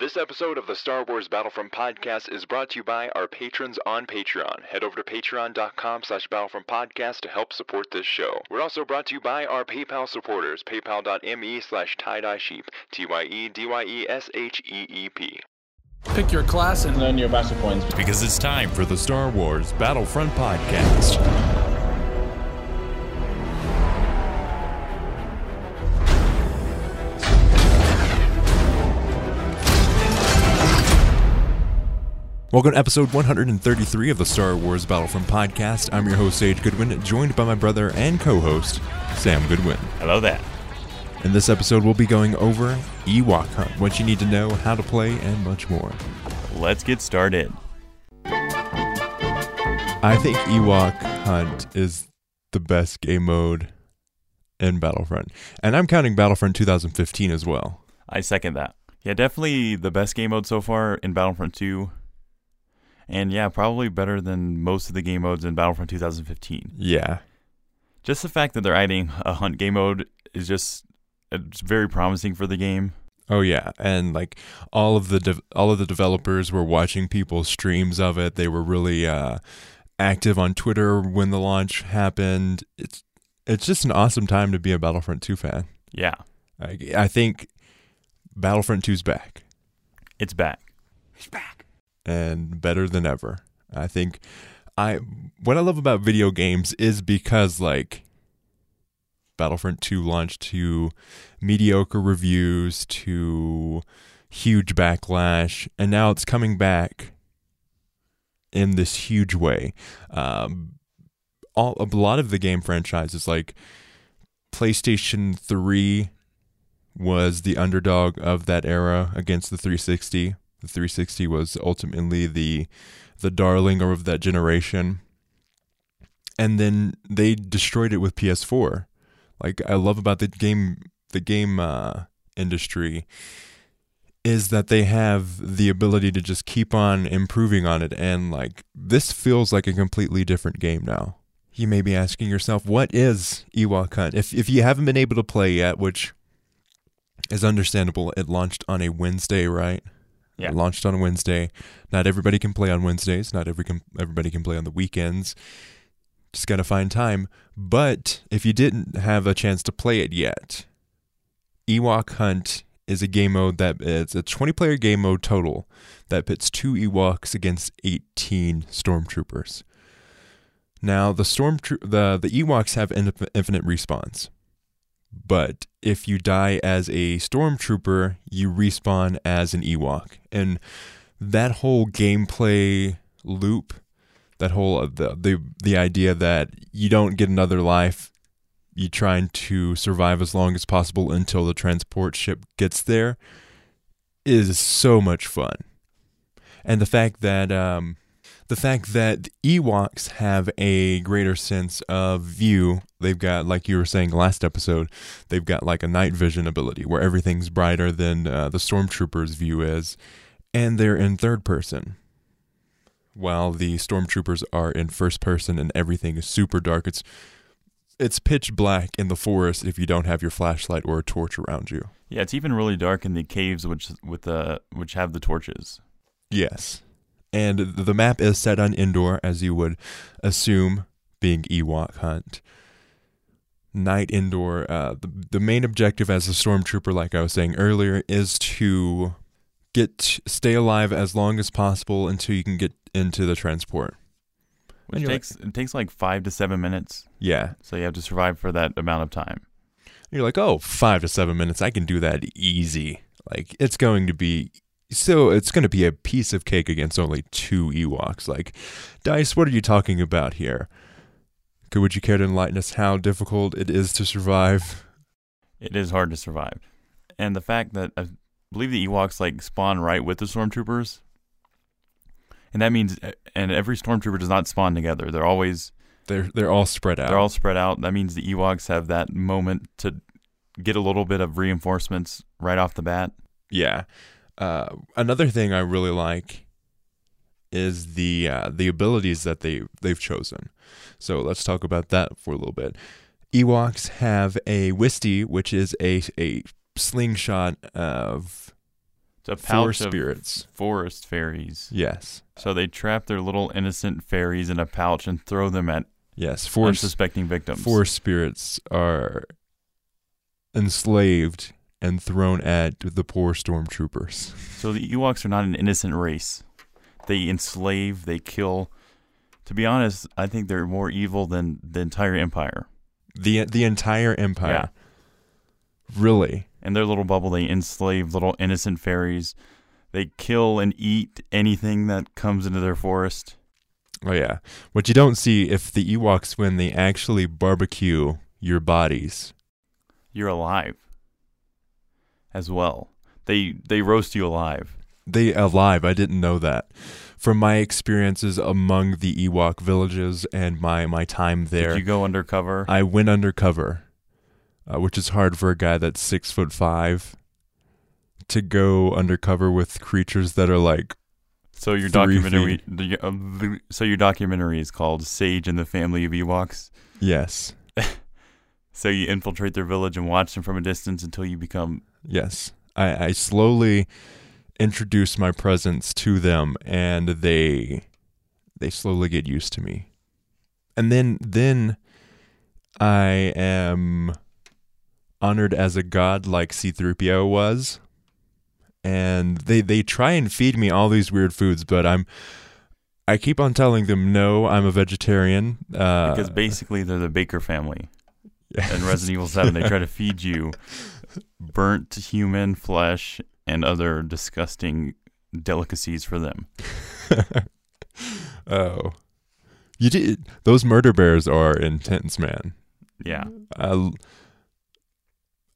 This episode of the Star Wars Battlefront podcast is brought to you by our patrons on Patreon. Head over to patreon.com slash battlefront podcast to help support this show. We're also brought to you by our PayPal supporters, paypal.me slash tie-dye sheep, T-Y-E-D-Y-E-S-H-E-E-P. Pick your class and earn your battle points. Because it's time for the Star Wars Battlefront podcast. Welcome to episode 133 of the Star Wars Battlefront podcast. I'm your host, Sage Goodwin, joined by my brother and co host, Sam Goodwin. Hello there. In this episode, we'll be going over Ewok Hunt, what you need to know, how to play, and much more. Let's get started. I think Ewok Hunt is the best game mode in Battlefront. And I'm counting Battlefront 2015 as well. I second that. Yeah, definitely the best game mode so far in Battlefront 2. And yeah, probably better than most of the game modes in Battlefront 2015. Yeah. Just the fact that they're adding a hunt game mode is just it's very promising for the game. Oh yeah, and like all of the de- all of the developers were watching people's streams of it. They were really uh, active on Twitter when the launch happened. It's it's just an awesome time to be a Battlefront 2 fan. Yeah, I, I think Battlefront 2's back. It's back. It's back. And better than ever. I think I what I love about video games is because like Battlefront 2 launched to mediocre reviews to huge backlash, and now it's coming back in this huge way. Um, all a lot of the game franchises, like PlayStation 3, was the underdog of that era against the 360. The 360 was ultimately the the darling of that generation. And then they destroyed it with PS4 like I love about the game the game uh, industry is that they have the ability to just keep on improving on it and like this feels like a completely different game now. You may be asking yourself, what is Ewok Hunt? If if you haven't been able to play yet, which is understandable, it launched on a Wednesday, right? Yeah. It launched on Wednesday. Not everybody can play on Wednesdays. Not every com- everybody can play on the weekends. Just got to find time. But if you didn't have a chance to play it yet, Ewok Hunt is a game mode that it's a 20 player game mode total that pits two Ewoks against 18 stormtroopers. Now the storm the the Ewoks have infinite respawns, but if you die as a stormtrooper, you respawn as an Ewok, and that whole gameplay loop that whole uh, the the the idea that you don't get another life you trying to survive as long as possible until the transport ship gets there is so much fun. And the fact that um, the fact that Ewoks have a greater sense of view they've got like you were saying last episode they've got like a night vision ability where everything's brighter than uh, the stormtroopers view is and they're in third person while the stormtroopers are in first person and everything is super dark. It's it's pitch black in the forest if you don't have your flashlight or a torch around you. Yeah, it's even really dark in the caves which with the which have the torches. Yes. And the map is set on Endor, as you would assume being Ewok hunt. Night Endor. uh, the, the main objective as a stormtrooper, like I was saying earlier, is to get stay alive as long as possible until you can get into the transport. Which takes like, it takes like five to seven minutes. Yeah. So you have to survive for that amount of time. You're like, oh, five to seven minutes. I can do that easy. Like it's going to be so it's going to be a piece of cake against only two Ewoks. Like, Dice, what are you talking about here? Could would you care to enlighten us how difficult it is to survive? It is hard to survive, and the fact that I believe the Ewoks like spawn right with the stormtroopers and that means and every stormtrooper does not spawn together. They're always they're they're all spread out. They're all spread out. That means the Ewoks have that moment to get a little bit of reinforcements right off the bat. Yeah. Uh, another thing I really like is the uh, the abilities that they they've chosen. So let's talk about that for a little bit. Ewoks have a Wisty, which is a a slingshot of It's a four pouch of spirits. forest fairies. Yes. So they trap their little innocent fairies in a pouch and throw them at Yes. Four unsuspecting victims. four spirits are enslaved and thrown at the poor stormtroopers. So the Ewoks are not an innocent race. They enslave, they kill. To be honest, I think they're more evil than the entire empire. The the entire empire. Yeah. Really? In their little bubble, they enslave little innocent fairies. They kill and eat anything that comes into their forest. Oh yeah. What you don't see if the Ewoks when they actually barbecue your bodies. You're alive as well. They they roast you alive. They alive. I didn't know that. From my experiences among the Ewok villages and my my time there, Did you go undercover? I went undercover, uh, which is hard for a guy that's six foot five to go undercover with creatures that are like so your documentary, feet. uh, the- so your documentary is called "Sage and the Family of Ewoks." yes, So you infiltrate their village and watch them from a distance until you become yes. I, I slowly introduce my presence to them, and they they slowly get used to me, and then then I am honored as a god like C-3PO was. And they, they try and feed me all these weird foods, but I'm I keep on telling them no, I'm a vegetarian. Uh, because basically they're the Baker family. In Resident Evil 7, they try to feed you burnt human flesh and other disgusting delicacies for them. oh, you did. Those murder bears are intense, man. Yeah. Uh,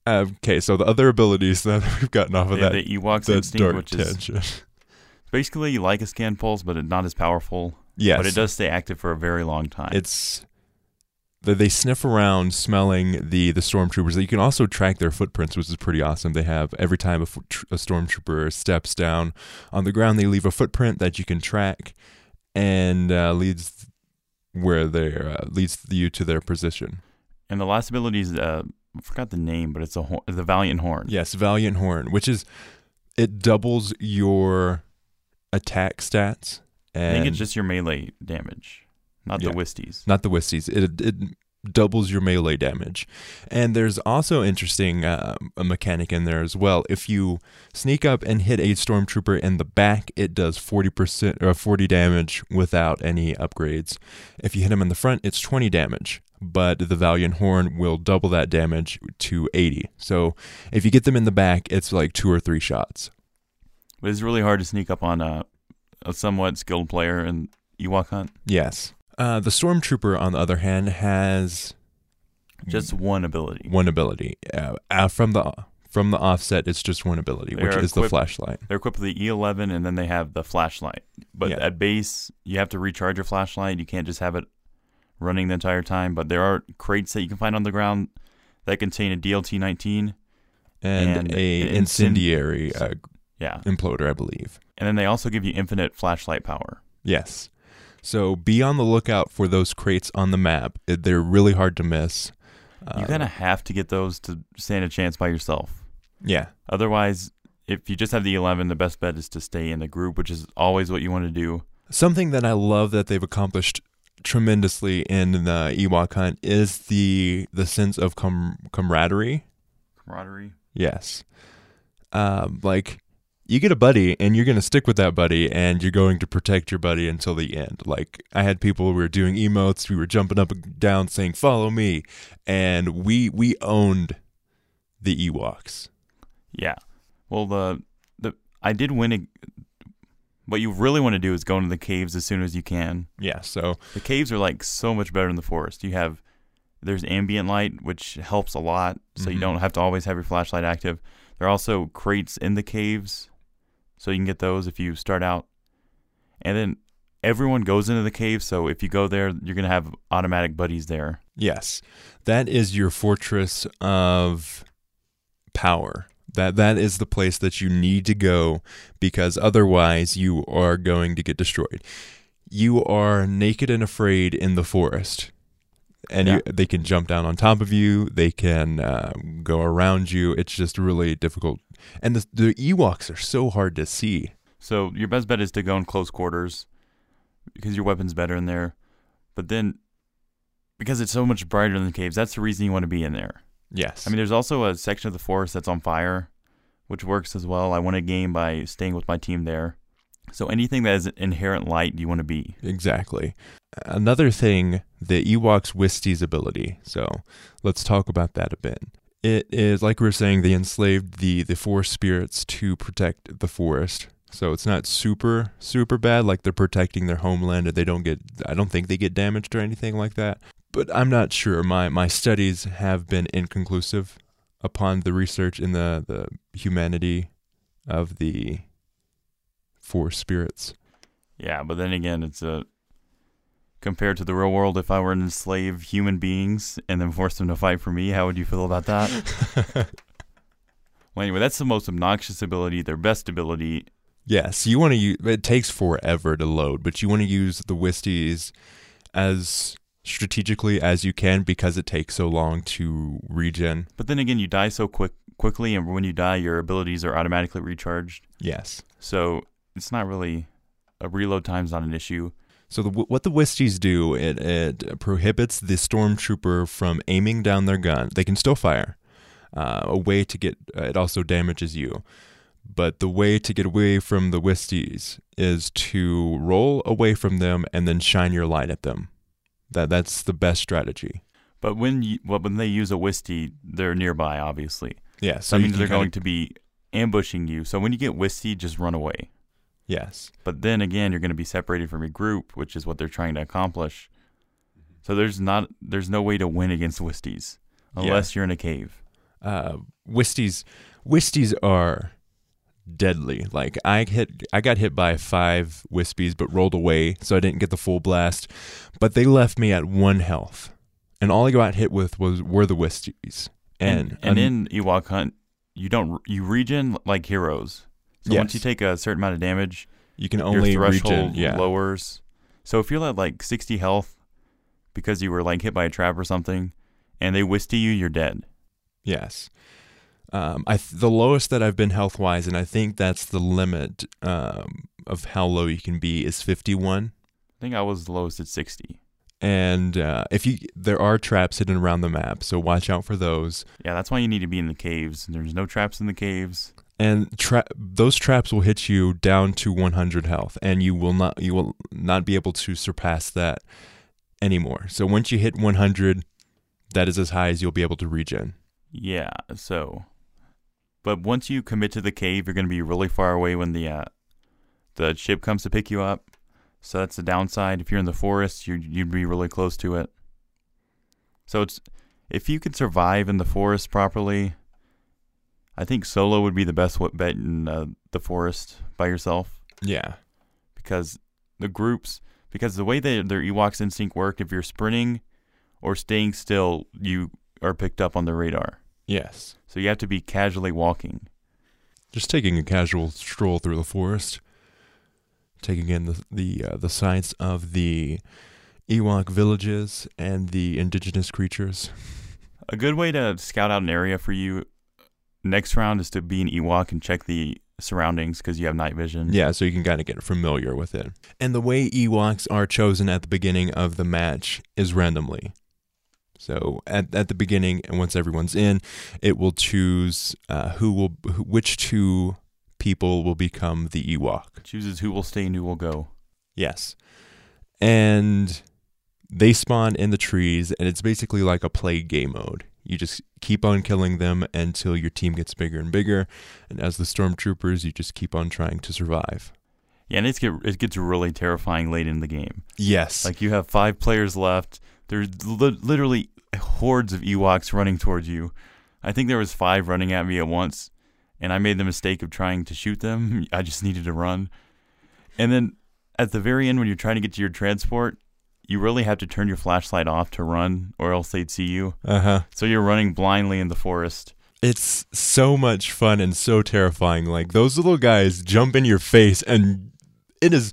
okay, so the other abilities that we've gotten off of have that, the Ewoks the instinct, dark which is tension. basically like a scan pulse, but it's not as powerful. yes, But it does stay active for a very long time. It's they, they sniff around, smelling the the stormtroopers. You can also track their footprints, which is pretty awesome. They have every time a, a stormtrooper steps down on the ground, they leave a footprint that you can track, and uh, leads where they uh, leads you to their position. and the last ability is, uh, I forgot the name, but it's a hor- the Valiant Horn. Yes, Valiant Horn, which is it doubles your attack stats. I think it's just your melee damage, not Yeah. the Wisties. not the Wisties. It it doubles your melee damage, and there's also interesting uh, a mechanic in there as well. If you sneak up and hit a stormtrooper in the back, it does forty percent or forty damage without any upgrades. If you hit him in the front, it's twenty damage. But the Valiant Horn will double that damage to 80. So if you get them in the back, it's like two or three shots. But it's really hard to sneak up on a, a somewhat skilled player in Ewok Hunt. Yes. Uh, the Stormtrooper, on the other hand, has Just one ability. one ability. Uh, uh, from the from the offset, it's just one ability, They which are is the equipped- flashlight. They're equipped with the E11 and then they have the flashlight. But Yeah. at base, you have to recharge your flashlight. You can't just have it running the entire time. But there are crates that you can find on the ground that contain a DLT 19. And, And a an incen- incendiary uh, Yeah. imploder, I believe. And then they also give you infinite flashlight power. Yes. So be on the lookout for those crates on the map. They're really hard to miss. Uh, you kind of have to get those to stand a chance by yourself. yeah. Otherwise, if you just have the 11, the best bet is to stay in the group, which is always what you want to do. Something that I love that they've accomplished tremendously in the Ewok hunt is the the sense of com- camaraderie. Camaraderie. Yes. Um, like you get a buddy and you're going to stick with that buddy and you're going to protect your buddy until the end. Like I had people we were doing emotes, we were jumping up and down saying follow me and we we owned the Ewoks. Yeah. Well, the the I did win a. What you really want to do is go into the caves as soon as you can. Yeah, so The caves are like so much better than the forest. You have there's ambient light, which helps a lot, so you Mhm. don't have to always have your flashlight active. There are also crates in the caves, so you can get those if you start out. And then everyone goes into the cave, so if you go there, you're gonna have automatic buddies there. yes. That is your fortress of power. That that is the place that you need to go because otherwise you are going to get destroyed. You are naked and afraid in the forest. And Yeah. you, they can jump down on top of you. They can uh, go around you. It's just really difficult. And the, the Ewoks are so hard to see. So your best bet is to go in close quarters because your weapon's better in there. But then because it's so much brighter than the caves, that's the reason you want to be in there. Yes. I mean, there's also a section of the forest that's on fire, which works as well. I won a game by staying with my team there. So anything that is inherent light, you want to be. Exactly. Another thing, the Ewoks Wisties ability. So let's talk about that a bit. It is like we were saying, they enslaved the the forest spirits to protect the forest. So it's not super super bad. Like they're protecting their homeland, and they don't get. I don't think they get damaged or anything like that. But I'm not sure. My my studies have been inconclusive upon the research in the the humanity of the forest spirits. Yeah, but then again, it's a compared to the real world. If I were to enslave human beings and then force them to fight for me, how would you feel about that? well, anyway, that's the most obnoxious ability. Their best ability Yes, you want to use. It takes forever to load, but you want to use the Wisties as strategically as you can because it takes so long to regen. But then again, you die so quick quickly, and when you die, your abilities are automatically recharged. Yes. So it's not really a reload time's not an issue. So the, what the Wisties do, it, it prohibits the stormtrooper from aiming down their gun. They can still fire. Uh, a way to get it also damages you. But the way to get away from the Wisties is to roll away from them and then shine your light at them. That that's the best strategy. But when you, well, when they use a Wisty, they're nearby, obviously. Yes. So that means they're going to be ambushing you. So when you get Wisty, just run away. Yes. But then again, you're going to be separated from your group, which is what they're trying to accomplish. So there's not there's no way to win against Wisties unless you're in a cave. uh, Wisties, Wisties are deadly. Like I hit, I got hit by five Wispies, but rolled away, so I didn't get the full blast. But they left me at one health, and all I got hit with was were the Wisties. And And and, in Ewok Hunt, you don't you regen like heroes. So once you take a certain amount of damage, you can your only threshold regen. Yeah, lowers. So if you're at like 60 health because you were like hit by a trap or something, and they Wisty you, you're dead. yes. Um, I th- the lowest that I've been health wise, and I think that's the limit um, of how low you can be is fifty one. I think I was the lowest at 60. And uh, if you there are traps hidden around the map, so watch out for those. Yeah, that's why you need to be in the caves. There's no traps in the caves. And tra- those traps will hit you down to 100 health and you will not you will not be able to surpass that anymore so once you hit 100 that is as high as you'll be able to regen Yeah, so but once you commit to the cave, you're going to be really far away when the uh, the ship comes to pick you up. So that's the downside. If you're in the forest, you you'd be really close to it. So it's if you can survive in the forest properly, I think solo would be the best bet in uh, the forest by yourself yeah because the groups because the way they, their Ewoks instinct work, if you're sprinting or staying still, you are picked up on the radar. yes So you have to be casually walking. just taking a casual stroll through the forest taking in the the uh, the sights of the Ewok villages and the indigenous creatures A good way to scout out an area for you next round is to be an Ewok and check the surroundings because you have night vision. Yeah, so you can kind of get familiar with it. And the way Ewoks are chosen at the beginning of the match is randomly. So at, at the beginning, and once everyone's in, it will choose uh, who will who, which two people will become the Ewok. Chooses who will stay and who will go. Yes, and they spawn in the trees, and it's basically like a play game mode. You just keep on killing them until your team gets bigger and bigger, and as the stormtroopers, you just keep on trying to survive. Yeah, and it's get, it gets really terrifying late in the game. Yes, Like you have five players left. There's li- literally hordes of Ewoks running towards you. I think there was five running at me at once, and I made the mistake of trying to shoot them. I just needed to run. And then at the very end, when you're trying to get to your transport, you really have to turn your flashlight off to run, or else they'd see you. uh huh. So you're running blindly in the forest. It's so much fun and so terrifying. Like those little guys jump in your face, and it is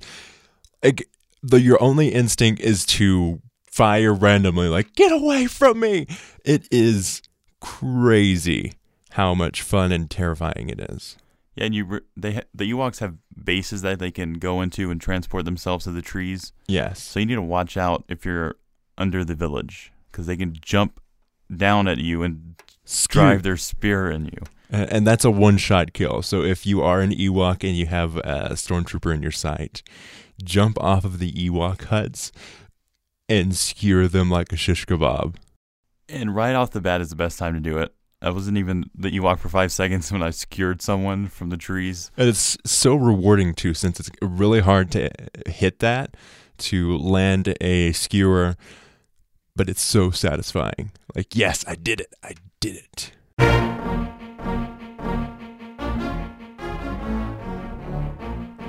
like the your only instinct is to fire randomly, like, get away from me. It is crazy how much fun and terrifying it is. Yeah, and you they the Ewoks have bases that they can go into and transport themselves to the trees. Yes. So you need to watch out if you're under the village because they can jump down at you and drive their spear in you. And and that's a one shot kill. So if you are an Ewok and you have a stormtrooper in your sight, jump off of the Ewok huts and skewer them like a shish kebab. And right off the bat is the best time to do it. I wasn't even the Ewok for five seconds when I secured someone from the trees. And it's so rewarding too, since it's really hard to hit that, to land a skewer, but it's so satisfying. Like, yes, I did it. I did it.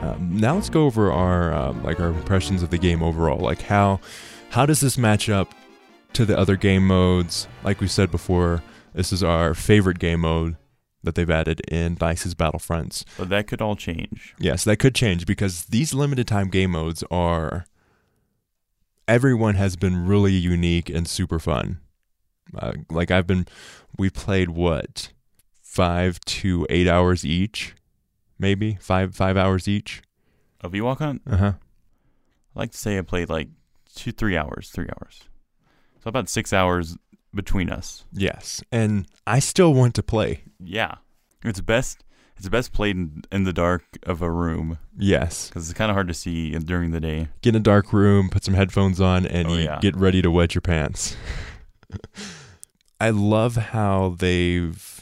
Um, now let's go over our um, like our impressions of the game overall. Like how how does this match up to the other game modes? Like we said before, this is our favorite game mode that they've added in Dice's Battlefronts. But that could all change. Yes, that could change because these limited time game modes are. Everyone has been really unique and super fun. Uh, like I've been, we played what, five to eight hours each, maybe five five hours each. Of Ewok Hunt, Uh huh. I like to say I played like two, three hours, three hours. So about six hours between us. Yes, and I still want to play. Yeah, it's best. It's best played in, in the dark of a room Yes, because it's kind of hard to see during the day. get in a dark room, put some headphones on, and Oh, you yeah. get ready to wet your pants. I love how they've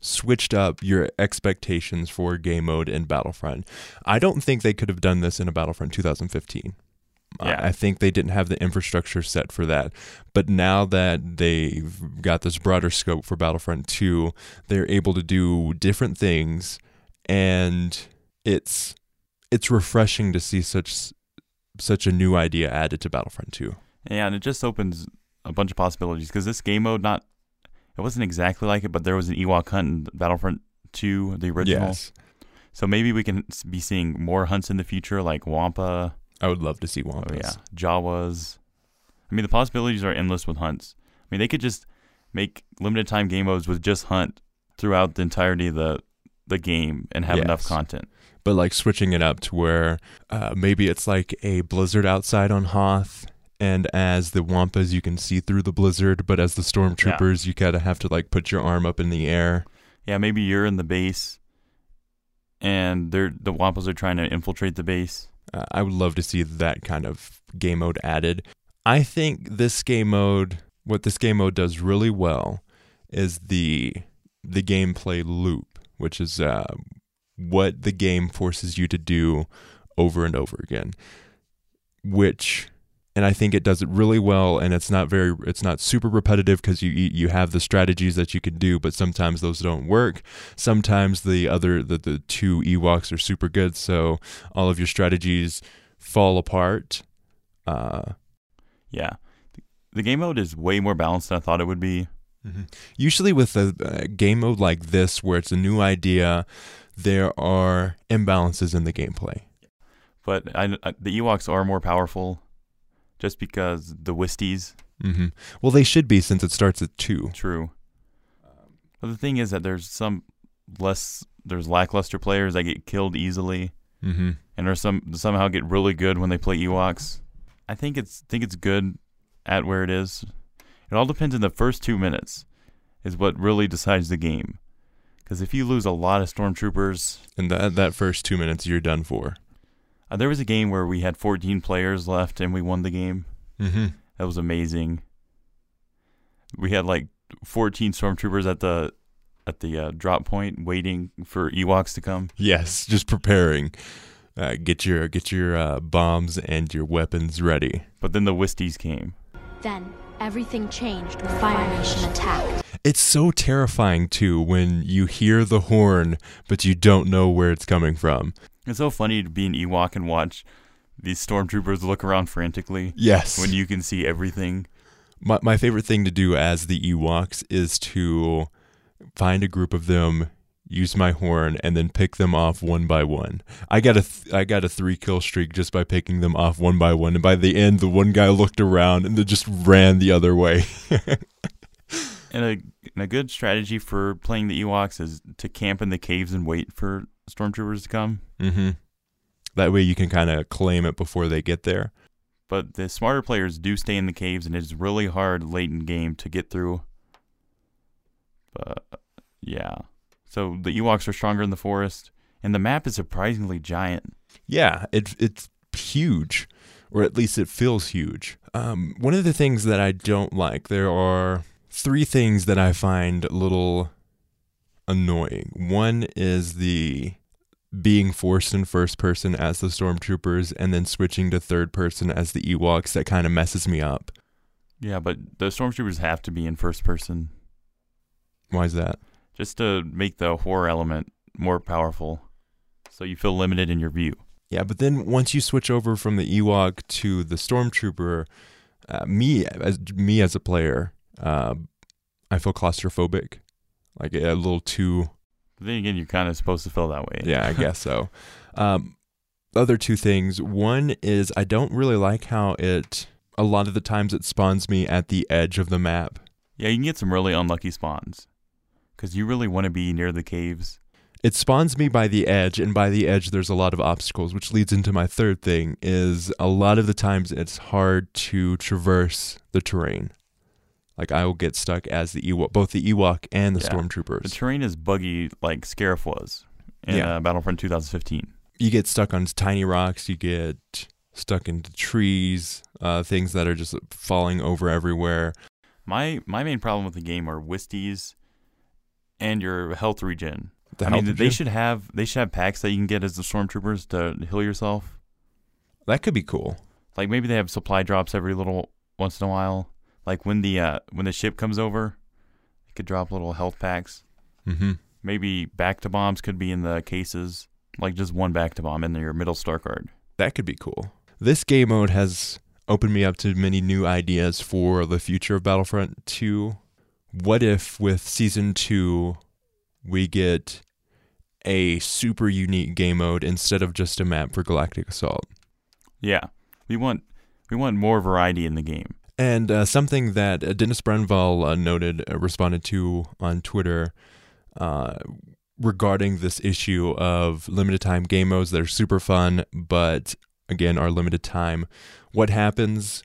switched up your expectations for game mode in Battlefront. I don't think they could have done this in a Battlefront 2015. I- Yeah. I think they didn't have the infrastructure set for that. But now that they've got this broader scope for Battlefront 2, they're able to do different things and it's it's refreshing to see such such a new idea added to Battlefront 2. Yeah, and it just opens a bunch of possibilities because this game mode not it wasn't exactly like it, but there was an Ewok hunt in Battlefront 2, the original. Yes. So maybe we can be seeing more hunts in the future, like Wampa. I would love to see Oh Wampas. yeah, Jawas. I mean, the possibilities are endless with hunts. I mean, they could just make limited time game modes with just hunt throughout the entirety of the the game and have enough content. But like switching it up to where uh, maybe it's like a blizzard outside on Hoth. And as the Wampas, you can see through the blizzard, but as the stormtroopers, you gotta have to like put your arm up in the air. Yeah, maybe you're in the base, and they're the Wampas are trying to infiltrate the base. Uh, I would love to see that kind of game mode added. I think this game mode, what this game mode does really well, is the the gameplay loop, which is uh, what the game forces you to do over and over again. Which, and I think it does it really well, and it's not very, it's not super repetitive because you you have the strategies that you can do, but sometimes those don't work. Sometimes the other the the two Ewoks are super good, so all of your strategies fall apart. Uh, Yeah, the game mode is way more balanced than I thought it would be. Usually, with a, a game mode like this, where it's a new idea, there are imbalances in the gameplay. But I, I, the Ewoks are more powerful, just because the Wisties. hmm Well, they should be since it starts at two. True. But the thing is that there's some less, there's lackluster players that get killed easily, hmm and there's some somehow get really good when they play Ewoks. I think it's think it's good at where it is. It all depends in the first two minutes, is what really decides the game. Because if you lose a lot of stormtroopers, And that that first two minutes, you're done for. Uh, there was a game where we had 14 players left and we won the game. hmm That was amazing. We had like 14 stormtroopers at the at the uh, drop point waiting for Ewoks to come. Yes, just preparing. Uh, get your get your uh, bombs and your weapons ready. But then the Wisties came. Then, everything changed when Fire Nation attacked. It's so terrifying too when you hear the horn, but you don't know where it's coming from. It's so funny to be an Ewok and watch these stormtroopers look around frantically Yes. when you can see everything. my my favorite thing to do as the Ewoks is to find a group of them, use my horn, and then pick them off one by one. I got a th- I got a three kill streak just by picking them off one by one, and by the end, the one guy looked around and then just ran the other way. And a, and a good strategy for playing the Ewoks is to camp in the caves and wait for stormtroopers to come. mm-hmm. That way, you can kind of claim it before they get there. But the smarter players do stay in the caves, and it's really hard late in game to get through. But yeah, so the Ewoks are stronger in the forest, and the map is surprisingly giant. Yeah, it, it's huge, or at least it feels huge. Um, one of the things that I don't like, there are three things that I find a little annoying. One is the being forced in first person as the stormtroopers and then switching to third person as the Ewoks that kind of messes me up. Yeah, but the stormtroopers have to be in first person Why is that? just to make the horror element more powerful, so you feel limited in your view. Yeah, but then once you switch over from the Ewok to the Stormtrooper, uh, me as me as a player, uh, I feel claustrophobic, like a little too. But then again, you're kind of supposed to feel that way. Yeah, I guess so. Um, other two things. One is I don't really like how it. A lot of the times it spawns me at the edge of the map. Yeah, you can get some really unlucky spawns because you really want to be near the caves. It spawns me by the edge, and by the edge there's a lot of obstacles, which leads into my third thing. Is a lot of the times it's hard to traverse the terrain. Like I will get stuck as the Ewok, both the Ewok and the Yeah. Stormtroopers. The terrain is buggy like Scarif was in Yeah. uh, Battlefront 2015. you get stuck on tiny rocks. You get stuck into trees, uh, things that are just falling over everywhere. My my main problem with the game are Wisties and your health regen. The I mean, health they should have they should have packs that you can get as the stormtroopers to heal yourself. that could be cool. Like maybe they have supply drops every little once in a while. Like when the uh, when the ship comes over, it could drop little health packs. hmm Maybe bacta bombs could be in the cases, like just one bacta bomb in your middle star card. That could be cool. This game mode has opened me up to many new ideas for the future of Battlefront 2. What if with season 2 we get a super unique game mode instead of just a map for Galactic Assault? Yeah, we want we want more variety in the game. And uh, something that uh, Dennis Brännvall uh, noted, uh, responded to on Twitter uh, regarding this issue of limited time game modes that are super fun, but again, are limited time. What happens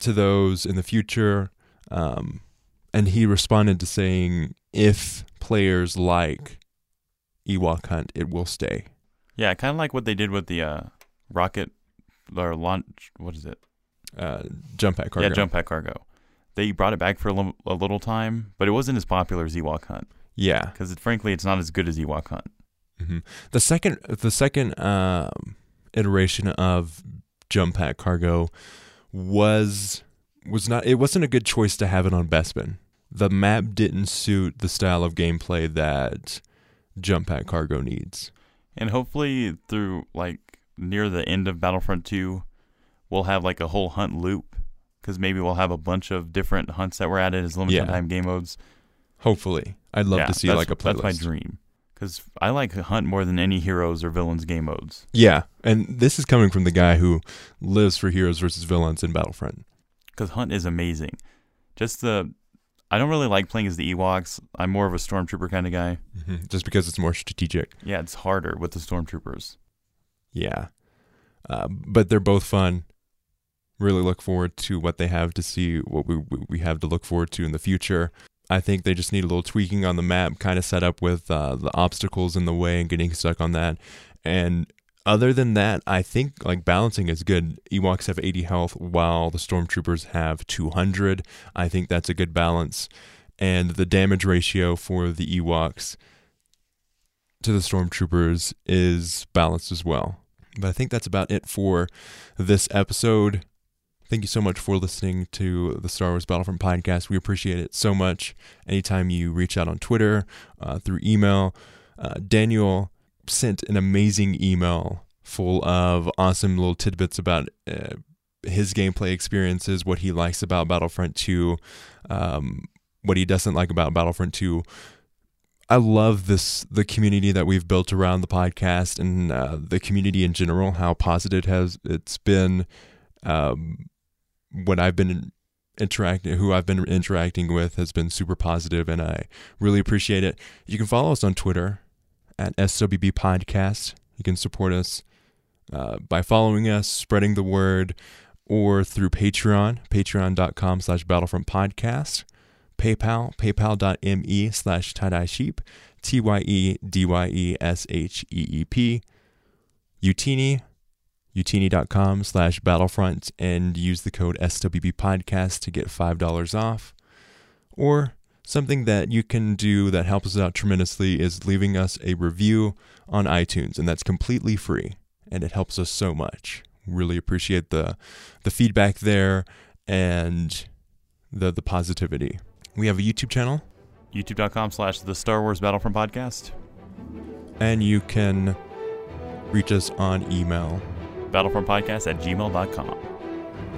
to those in the future? Um, and he responded to saying, if players like Ewok Hunt, it will stay. Yeah, kind of like what they did with the uh, rocket or launch. What is it? Uh, jump pack cargo. Yeah, jump pack cargo. They brought it back for a, little time, but it wasn't as popular as Ewok Hunt Yeah. because, it, frankly, it's not as good as Ewok Hunt. hmm The second, the second um, iteration of Jump Pack Cargo was was not. It wasn't a good choice to have it on Bespin. The map didn't suit the style of gameplay that Jump Pack Cargo needs. And hopefully, through like near the end of Battlefront 2, we'll have like a whole hunt loop because maybe we'll have a bunch of different hunts that were added as limited Yeah. time game modes. Hopefully, I'd love Yeah, to see like a playlist. That's my dream because I like hunt more than any heroes or villains game modes. Yeah, and this is coming from the guy who lives for heroes versus villains in Battlefront. Because hunt is amazing. Just the, I don't really like playing as the Ewoks. I'm more of a stormtrooper kind of guy. Mhm, Just because it's more strategic. Yeah, it's harder with the stormtroopers. Yeah. Uh, but they're both fun. Really look forward to what they have to see, what we we have to look forward to in the future. I think they just need a little tweaking on the map, kind of set up with uh, the obstacles in the way and getting stuck on that. And other than that, I think like balancing is good. Ewoks have 80 health while the stormtroopers have 200. I think that's a good balance. And the damage ratio for the Ewoks to the stormtroopers is balanced as well. But I think that's about it for this episode. Thank you so much for listening to the Star Wars Battlefront podcast. We appreciate it so much. Anytime you reach out on Twitter, uh, through email, uh, Daniel sent an amazing email full of awesome little tidbits about uh, his gameplay experiences, what he likes about Battlefront 2, um, what he doesn't like about Battlefront 2. I love this the community that we've built around the podcast and uh, the community in general. How positive has it's been um, when I've been interacting, who I've been interacting with has been super positive, and I really appreciate it. You can follow us on Twitter at SWB Podcast. You can support us uh, by following us, spreading the word, or through Patreon, patreon.com slash battlefront podcast, PayPal, paypal.me slash tie-dye sheep, T-Y-E-D-Y-E-S-H-E-E-P, Utini, utini.com slash battlefront, and use the code SWB podcast to get $5 off. Or something that you can do that helps us out tremendously is leaving us a review on iTunes, and that's completely free, and it helps us so much. Really appreciate the the feedback there and the the positivity. We have a YouTube channel, YouTube.com slash the Star Wars Battlefront Podcast. and you can reach us on email. Battlefrontpodcast at gmail.com.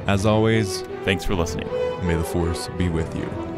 As always, Thanks for listening. may the force be with you.